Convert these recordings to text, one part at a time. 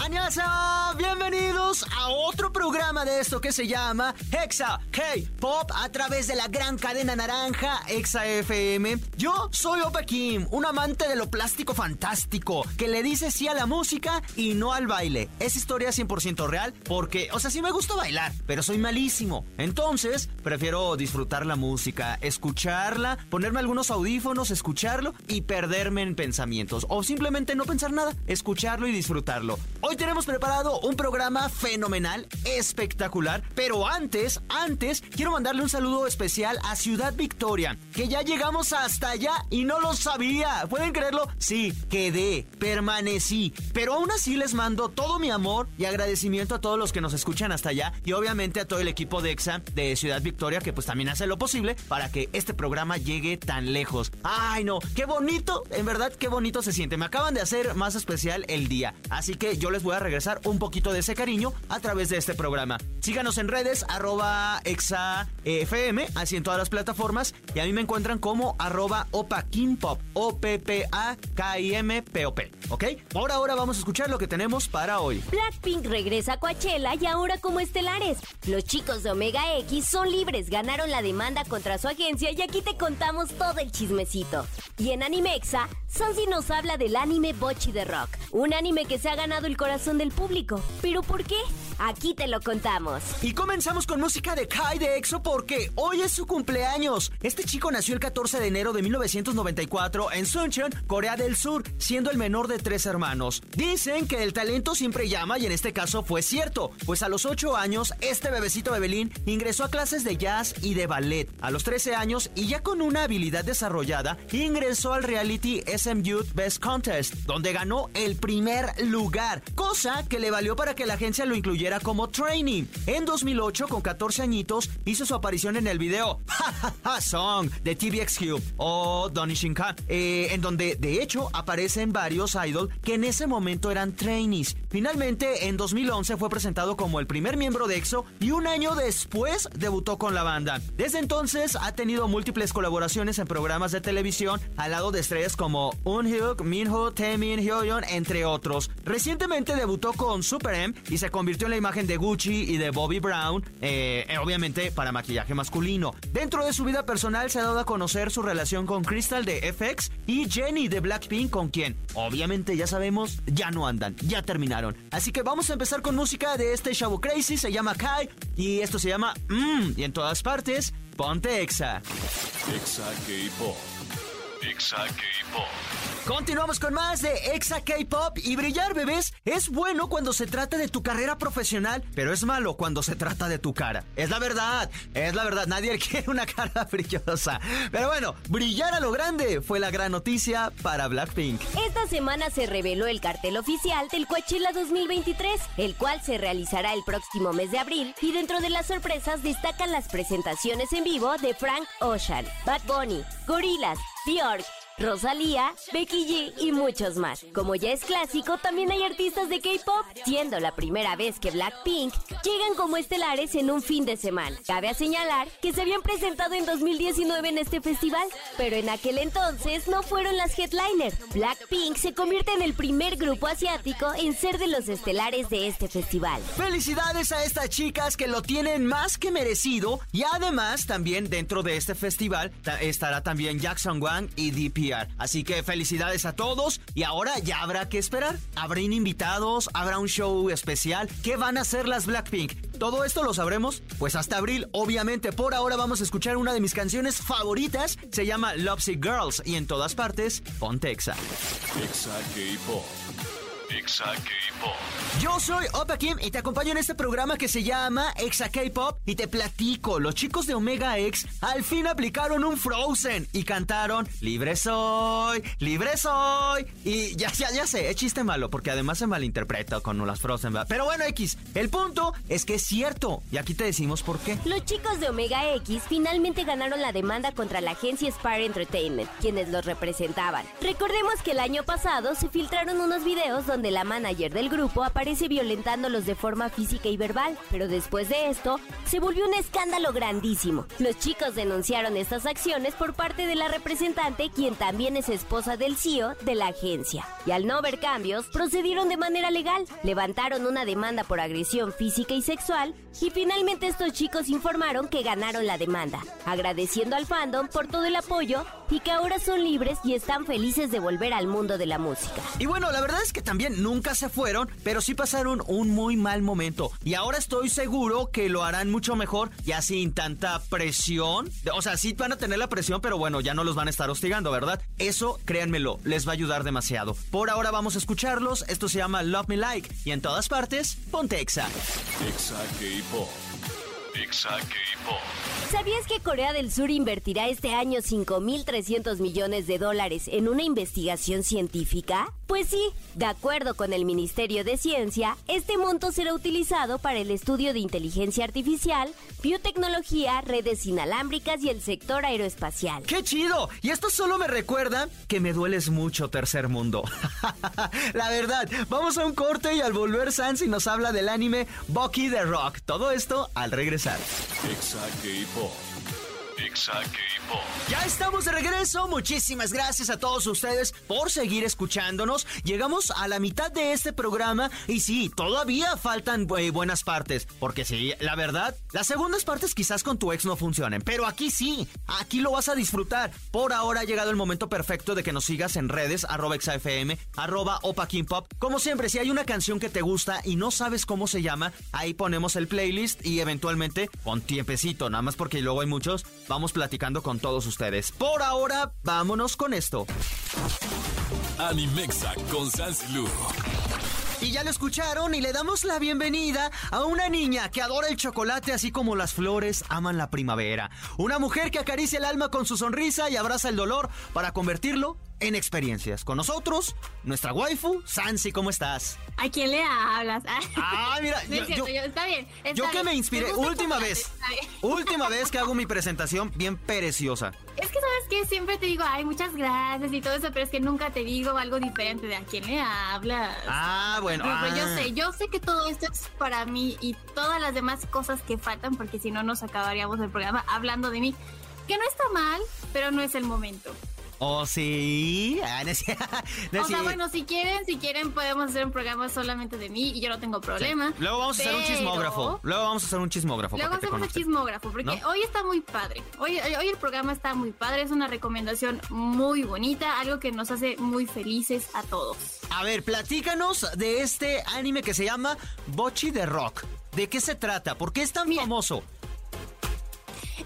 ¡Annyeonghaseyo! Bienvenidos a otro programa de esto que se llama Hexa K-Pop a través de la gran cadena naranja Hexa FM. Yo soy Opa Kim, un amante de lo plástico fantástico que le dice sí a la música y no al baile. Es historia 100% real porque, o sea, sí me gusta bailar, pero soy malísimo. Entonces, prefiero disfrutar la música, escucharla, ponerme algunos audífonos, escucharlo y perderme en pensamientos. O simplemente no pensar nada, escucharlo y disfrutarlo. Hoy tenemos preparado un programa fenomenal, espectacular, pero antes, antes, quiero mandarle un saludo especial a Ciudad Victoria, que ya llegamos hasta allá y no lo sabía. ¿Pueden creerlo? Sí, quedé, permanecí, pero aún así les mando todo mi amor y agradecimiento a todos los que nos escuchan hasta allá y obviamente a todo el equipo de EXA de Ciudad Victoria que pues también hace lo posible para que este programa llegue tan lejos. Ay no, qué bonito, en verdad qué bonito se siente. Me acaban de hacer más especial el día, así que yo les voy a regresar un poquito de ese cariño a través de este programa. Síganos en redes, arroba exafm, así en todas las plataformas, y a mí me encuentran como arroba opakimpop, O-P-P-A-K-I-M-P-O-P, ¿ok? Por ahora vamos a escuchar lo que tenemos para hoy. Blackpink regresa a Coachella y ahora como estelares. Los chicos de Omega X son libres, ganaron la demanda contra su agencia y aquí te contamos todo el chismecito. Y en Animexa, Sansi nos habla del anime Bochi de Rock, un anime que se ha ganado el corazón del público. ¿Pero por qué? Aquí te lo contamos. Y comenzamos con música de Kai de EXO porque hoy es su cumpleaños. Este chico nació el 14 de enero de 1994 en Suncheon, Corea del Sur, siendo el menor de tres hermanos. Dicen que el talento siempre llama y en este caso fue cierto, pues a los 8 años este bebecito Bebelín ingresó a clases de jazz y de ballet. A los 13 años y ya con una habilidad desarrollada, ingresó al reality SM Youth Best Contest, donde ganó el primer lugar, cosa que le valió para que la agencia lo incluyera como trainee. En 2008, con 14 añitos, hizo su aparición en el video Ha Ha Song de TVXQ o Donny Shinkan, eh, en donde de hecho aparecen varios idols que en ese momento eran trainees. Finalmente, en 2011 fue presentado como el primer miembro de EXO y un año después debutó con la banda. Desde entonces ha tenido múltiples colaboraciones en programas de televisión al lado de estrellas como Eunhyuk, Minho, Taemin, Hyoyeon, entre otros. Recientemente debutó con Super M y se convirtió en la imagen de Gucci y de Bobby Brown, eh, obviamente para maquillaje masculino. Dentro de su vida personal se ha dado a conocer su relación con Crystal de FX y Jenny de Blackpink, con quien, obviamente ya sabemos, ya no andan, ya terminaron. Así que vamos a empezar con música de este Shabu Crazy, se llama Kai y esto se llama Mmm, y en todas partes, ponte Exa. Exa K-Pop. Exa K-Pop. Continuamos con más de Exa K-Pop y brillar, bebés, es bueno cuando se trata de tu carrera profesional, pero es malo cuando se trata de tu cara. Es la verdad, es la verdad, nadie quiere una cara brillosa. Pero bueno, brillar a lo grande fue la gran noticia para Blackpink. Esta semana se reveló el cartel oficial del Coachella 2023, el cual se realizará el próximo mes de abril y dentro de las sorpresas destacan las presentaciones en vivo de Frank Ocean, Bad Bunny, Gorillaz, Bjork, Rosalía, Becky G y muchos más. Como ya es clásico, también hay artistas de K-pop, siendo la primera vez que Blackpink llegan como estelares en un fin de semana. Cabe señalar que se habían presentado en 2019 en este festival, pero en aquel entonces no fueron las headliners. Blackpink se convierte en el primer grupo asiático en ser de los estelares de este festival. Felicidades a estas chicas que lo tienen más que merecido y además también dentro de este festival estará también Jackson Wang y DP Así que felicidades a todos y ahora ya habrá que esperar. ¿Habrán invitados? ¿Habrá un show especial? ¿Qué van a hacer las Blackpink? ¿Todo esto lo sabremos? Pues hasta abril, obviamente. Por ahora vamos a escuchar una de mis canciones favoritas. Se llama Lovesick Girls y en todas partes, Pontexa. Exa. Exa K-Pop. Yo soy Opa Kim y te acompaño en este programa que se llama Exa K-Pop y te platico, los chicos de Omega X al fin aplicaron un Frozen y cantaron Libre soy, libre soy. Y ya, ya, ya sé, es chiste malo porque además se malinterpreta con las Frozen. Pero bueno, X, el punto es que es cierto y aquí te decimos por qué. Los chicos de Omega X finalmente ganaron la demanda contra la agencia Spire Entertainment, quienes los representaban. Recordemos que el año pasado se filtraron unos videos donde donde la manager del grupo aparece violentándolos de forma física y verbal, pero después de esto se volvió un escándalo grandísimo. Los chicos denunciaron estas acciones por parte de la representante, quien también es esposa del CEO de la agencia. Y al no ver cambios, procedieron de manera legal, levantaron una demanda por agresión física y sexual y finalmente estos chicos informaron que ganaron la demanda, agradeciendo al fandom por todo el apoyo y que ahora son libres y están felices de volver al mundo de la música. Y bueno, la verdad es que también nunca se fueron, pero sí pasaron un muy mal momento. Y ahora estoy seguro que lo harán mucho mejor, ya sin tanta presión. O sea, sí van a tener la presión, pero bueno, ya no los van a estar hostigando, ¿verdad? Eso, créanmelo, les va a ayudar demasiado. Por ahora vamos a escucharlos. Esto se llama Love Me Like. Y en todas partes, ponte Exa. Exa K-Pop. Exa K-Pop. ¿Sabías que Corea del Sur invertirá este año 5.300 millones de dólares en una investigación científica? Pues sí, de acuerdo con el Ministerio de Ciencia, este monto será utilizado para el estudio de inteligencia artificial, biotecnología, redes inalámbricas y el sector aeroespacial. ¡Qué chido! Y esto solo me recuerda que me dueles mucho, tercer mundo. La verdad, vamos a un corte y al volver Sansi nos habla del anime Bucky the Rock. Todo esto al regresar. Exa K-Pop. Exa. Ya estamos de regreso. Muchísimas gracias a todos ustedes por seguir escuchándonos. Llegamos a la mitad de este programa y sí, todavía faltan eh, buenas partes. Porque sí, la verdad, las segundas partes quizás con tu ex no funcionen. Pero aquí sí, aquí lo vas a disfrutar. Por ahora ha llegado el momento perfecto de que nos sigas en redes, arroba exafm, arroba opa pop. Como siempre, si hay una canción que te gusta y no sabes cómo se llama, ahí ponemos el playlist y eventualmente con tiempecito, nada más porque luego hay muchos, vamos platicando con todos ustedes. Por ahora, vámonos con esto. Animexa con Sansilu. Y ya lo escucharon y le damos la bienvenida a una niña que adora el chocolate así como las flores aman la primavera. Una mujer que acaricia el alma con su sonrisa y abraza el dolor para convertirlo en experiencias. Con nosotros, nuestra waifu, Sansi, ¿cómo estás? ¿A quién le hablas? Ah, mira, No yo, es cierto, yo- yo- está bien. está yo que bien. me inspiré, Me el última vez, última vez que hago mi presentación bien preciosa. Es que sabes que siempre te digo, ay, muchas gracias y todo eso, pero es que nunca te digo algo diferente de a quién le hablas. Ah, bueno. Pero, pero yo ah. sé, yo sé que todo esto es para mí y todas las demás cosas que faltan, porque si no nos acabaríamos el programa hablando de mí. Que no está mal, pero no es el momento. ¿Oh, sí? Ah, no O sea, bueno, si quieren, si quieren podemos hacer un programa solamente de mí y yo no tengo problema. Luego vamos a hacer un chismógrafo. Luego vamos a hacer un chismógrafo. Luego el conozcan. chismógrafo, porque ¿No? hoy está muy padre. Hoy, hoy el programa está muy padre, es una recomendación muy bonita, algo que nos hace muy felices a todos. A ver, platícanos de este anime que se llama Bochi de Rock. ¿De qué se trata? ¿Por qué es tan Mira. famoso?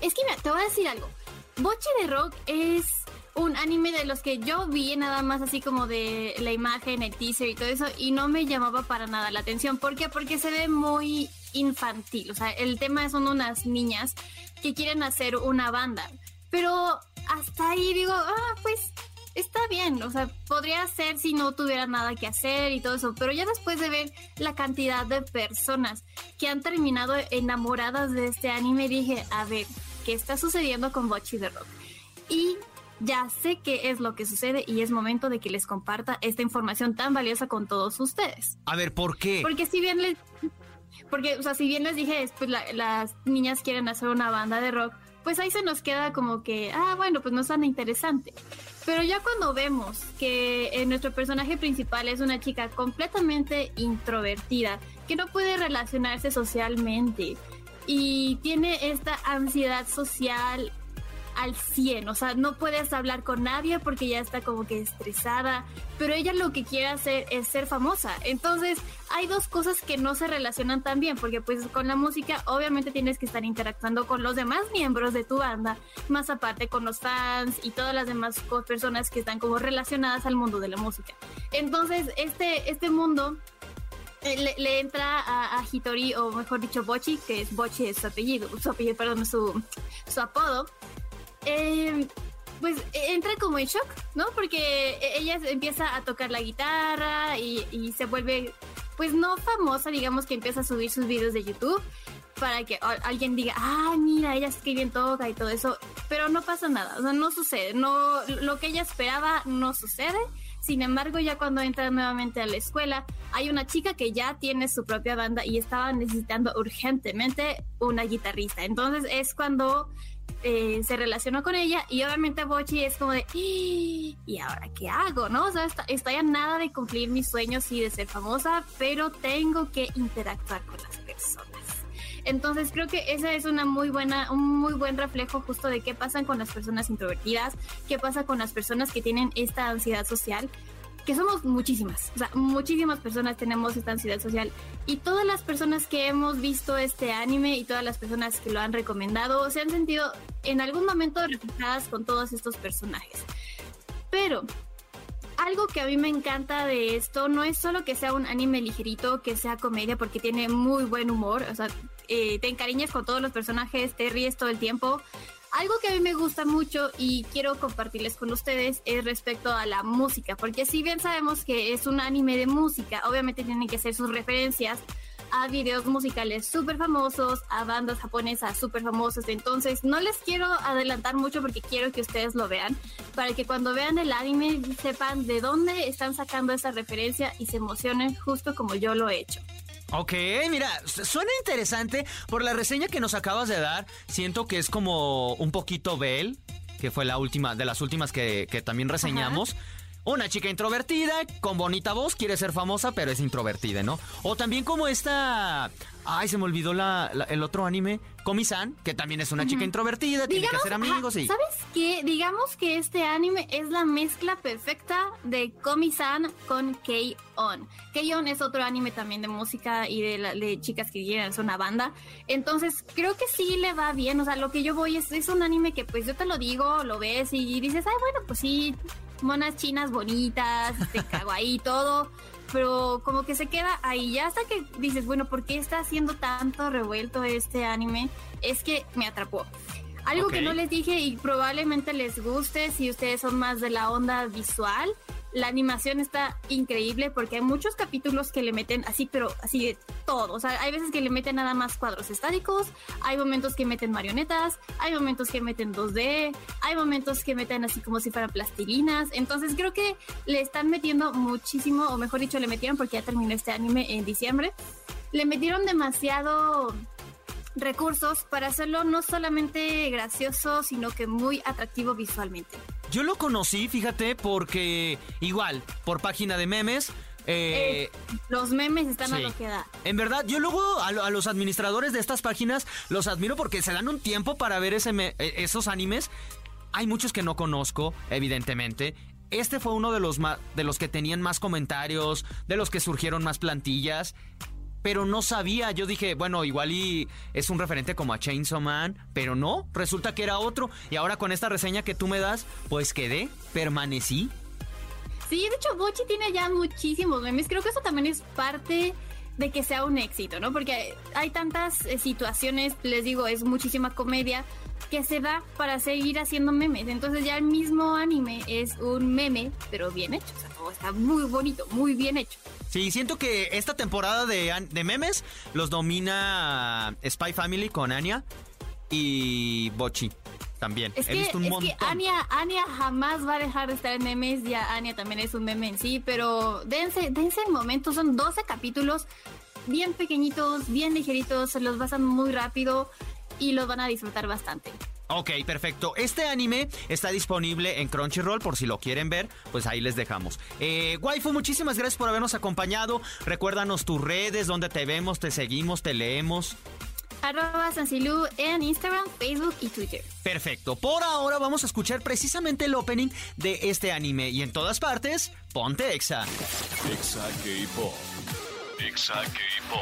Es que mira, te voy a decir algo. Boche de Rock es un anime de los que yo vi nada más así como de la imagen, el teaser y todo eso, y no me llamaba para nada la atención. ¿Por qué? Porque se ve muy infantil. O sea, el tema son unas niñas que quieren hacer una banda. Pero hasta ahí digo, ah, pues está bien. O sea, podría ser si no tuviera nada que hacer y todo eso. Pero ya después de ver la cantidad de personas que han terminado enamoradas de este anime, dije, a ver, ¿qué está sucediendo con Bochi de Rock? Y ya sé qué es lo que sucede y es momento de que les comparta esta información tan valiosa con todos ustedes. A ver, ¿por qué? Porque si bien les... Porque, o sea, si bien les dije, pues la- las niñas quieren hacer una banda de rock, pues ahí se nos queda como que, ah, bueno, pues no suena interesante. Pero ya cuando vemos que eh, nuestro personaje principal es una chica completamente introvertida, que no puede relacionarse socialmente y tiene esta ansiedad social al 100, o sea, no puedes hablar con nadie porque ya está como que estresada, pero ella lo que quiere hacer es ser famosa. Entonces, hay dos cosas que no se relacionan tan bien, porque pues con la música obviamente tienes que estar interactuando con los demás miembros de tu banda, más aparte con los fans y todas las demás personas que están como relacionadas al mundo de la música. Entonces, este, este mundo eh, le, entra a, Hitori, o mejor dicho, Bochi, que es Bochi es su apellido, su apellido, perdón, su, su apodo. Em, pues e, entra como en shock, ¿no? Porque e, ella empieza a tocar la guitarra y, se vuelve, pues no famosa, digamos que empieza a subir sus videos de YouTube para que alguien diga, ah, mira, ella es que bien toca y todo eso, pero no pasa nada, o sea, no sucede, no, lo que ella esperaba no sucede sin embargo, ya cuando entra nuevamente a la escuela, hay una chica que ya tiene su propia banda y estaba necesitando urgentemente una guitarrista. Entonces es cuando eh, se relacionó con ella y obviamente Bochi es como de, ¿y ahora qué hago? ¿No? O sea, estoy a nada de cumplir mis sueños y de ser famosa, pero tengo que interactuar con las personas. Entonces creo que ese es una muy buena, un muy buen reflejo justo de qué pasa con las personas introvertidas, qué pasa con las personas que tienen esta ansiedad social, que somos muchísimas, o sea, muchísimas personas tenemos esta ansiedad social y todas las personas que hemos visto este anime y todas las personas que lo han recomendado se han sentido en algún momento reflejadas con todos estos personajes. Pero algo que a mí me encanta de esto no es solo que sea un anime ligerito, que sea comedia, porque tiene muy buen humor, o sea, eh, te encariñas con todos los personajes, te ríes todo el tiempo. Algo que a mí me gusta mucho y quiero compartirles con ustedes es respecto a la música, porque si bien sabemos que es un anime de música, obviamente tienen que ser sus referencias a videos musicales súper famosos, a bandas japonesas súper famosas. Entonces, no les quiero adelantar mucho porque quiero que ustedes lo vean, para que cuando vean el anime sepan de dónde están sacando esa referencia y se emocionen justo como yo lo he hecho. Ok, mira, suena interesante. Por la reseña que nos acabas de dar, siento que es como un poquito Bell, que fue la última, de las últimas que, también reseñamos. Una chica introvertida, con bonita voz, quiere ser famosa, pero es introvertida, ¿no? O también como esta... Ay, se me olvidó la, el otro anime, Komi-san, que también es una chica introvertida, tiene que hacer amigos y... ¿Sabes qué? Digamos que este anime es la mezcla perfecta de Komi-san con K-On. K-On es otro anime también de música y de, chicas que quieren hacer una banda. Entonces, creo que sí le va bien. O sea, lo que yo voy es, es un anime que pues yo te lo digo, lo ves y dices, ay, bueno, pues sí, monas chinas bonitas, este, kawaii, todo, pero como que se queda ahí. Ya hasta que dices, bueno, ¿por qué está haciendo tanto revuelto este anime? Es que me atrapó. Algo que no les dije y probablemente les guste si ustedes son más de la onda visual la animación está increíble porque hay muchos capítulos que le meten así, pero así de todo. O sea, hay veces que le meten nada más cuadros estáticos, hay momentos que meten marionetas, hay momentos que meten 2D, hay momentos que meten así como si fueran plastilinas. Entonces creo que le están metiendo muchísimo, o mejor dicho, le metieron porque ya terminó este anime en diciembre. Le metieron demasiado recursos para hacerlo no solamente gracioso, sino que muy atractivo visualmente. Yo lo conocí, fíjate, porque igual, por página de memes. Eh, eh, los memes están a lo que da. En verdad, yo luego a, los administradores de estas páginas los admiro porque se dan un tiempo para ver ese e, esos animes. Hay muchos que no conozco, evidentemente. Este fue uno de los, de los que tenían más comentarios, de los que surgieron más plantillas pero no sabía. Yo dije, bueno, igual y es un referente como a Chainsaw Man, pero no, resulta que era otro. Y ahora con esta reseña que tú me das, pues quedé, permanecí. Sí, de hecho, Bochi tiene ya muchísimos memes. Creo que eso también es parte de que sea un éxito, ¿no? Porque hay tantas eh, situaciones, les digo, es muchísima comedia que se da para seguir haciendo memes. Entonces ya el mismo anime es un meme, pero bien hecho. O sea, está muy bonito, muy bien hecho. Sí, siento que esta temporada de, de memes los domina Spy Family con Anya y Bochi también. Es He visto un es que Anya, Anya jamás va a dejar de estar en memes, ya Anya también es un meme en sí, pero dense, dense el momento, son 12 capítulos bien pequeñitos, bien ligeritos, se los pasan muy rápido y los van a disfrutar bastante. Ok, perfecto. Este anime está disponible en Crunchyroll por si lo quieren ver, pues ahí les dejamos. Eh, Waifu, muchísimas gracias por habernos acompañado. Recuérdanos tus redes, donde te vemos, te seguimos, te leemos. Arroba Sansilú en Instagram, Facebook y Twitter. Perfecto. Por ahora vamos a escuchar precisamente el opening de este anime. Y en todas partes, ponte Exa. Exa K-Pop. Exa K-Pop.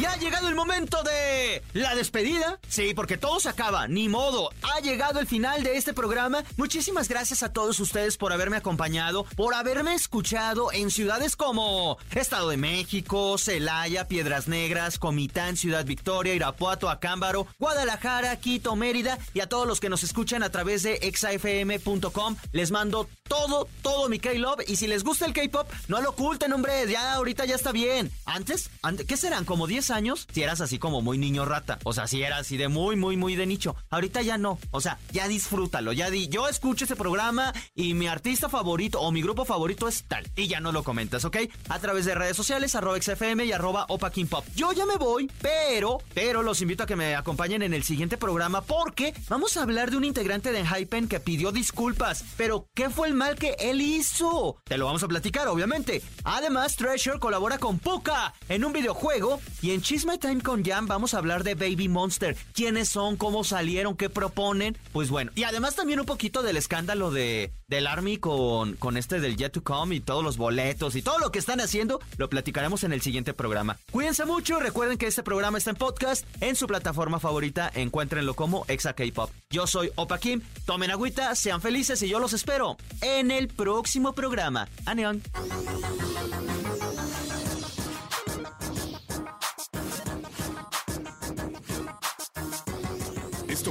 Y ha llegado el momento de la despedida. Sí, porque todo se acaba, ni modo. Ha llegado el final de este programa. Muchísimas gracias a todos ustedes por haberme acompañado, por haberme escuchado en ciudades como Estado de México, Celaya, Piedras Negras, Comitán, Ciudad Victoria, Irapuato, Acámbaro, Guadalajara, Quito, Mérida y a todos los que nos escuchan a través de exafm.com. Les mando todo, todo mi K-Love. Y si les gusta el K-Pop, no lo oculten, hombre. Ya ahorita ya está bien. Antes, antes ¿qué serán? Como 10 años, si eras así como muy niño rata. O sea, si eras así de muy, muy, muy de nicho. Ahorita ya no. O sea, ya disfrútalo. Ya yo escucho ese programa y mi artista favorito o mi grupo favorito es tal. Y ya no lo comentas, ¿ok? A través de redes sociales, arroba XFM y arroba Opa King Pop. Yo ya me voy, pero, pero los invito a que me acompañen en el siguiente programa porque vamos a hablar de un integrante de Hypen que pidió disculpas. Pero, ¿qué fue el mal que él hizo? Te lo vamos a platicar, obviamente. Además, Treasure colabora con Puka en un videojuego y en Chisme Time con Jam vamos a hablar de Baby Monster. ¿Quiénes son? ¿Cómo salieron? ¿Qué proponen? Pues bueno. Y además también un poquito del escándalo de del Army con, con este del Yet to Come y todos los boletos y todo lo que están haciendo. Lo platicaremos en el siguiente programa. Cuídense mucho. Recuerden que este programa está en podcast. En su plataforma favorita. Encuéntrenlo como Exa K-Pop. Yo soy Opa Kim. Tomen agüita, sean felices y yo los espero en el próximo programa. Aneon.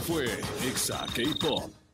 Fue Exa K-Pop.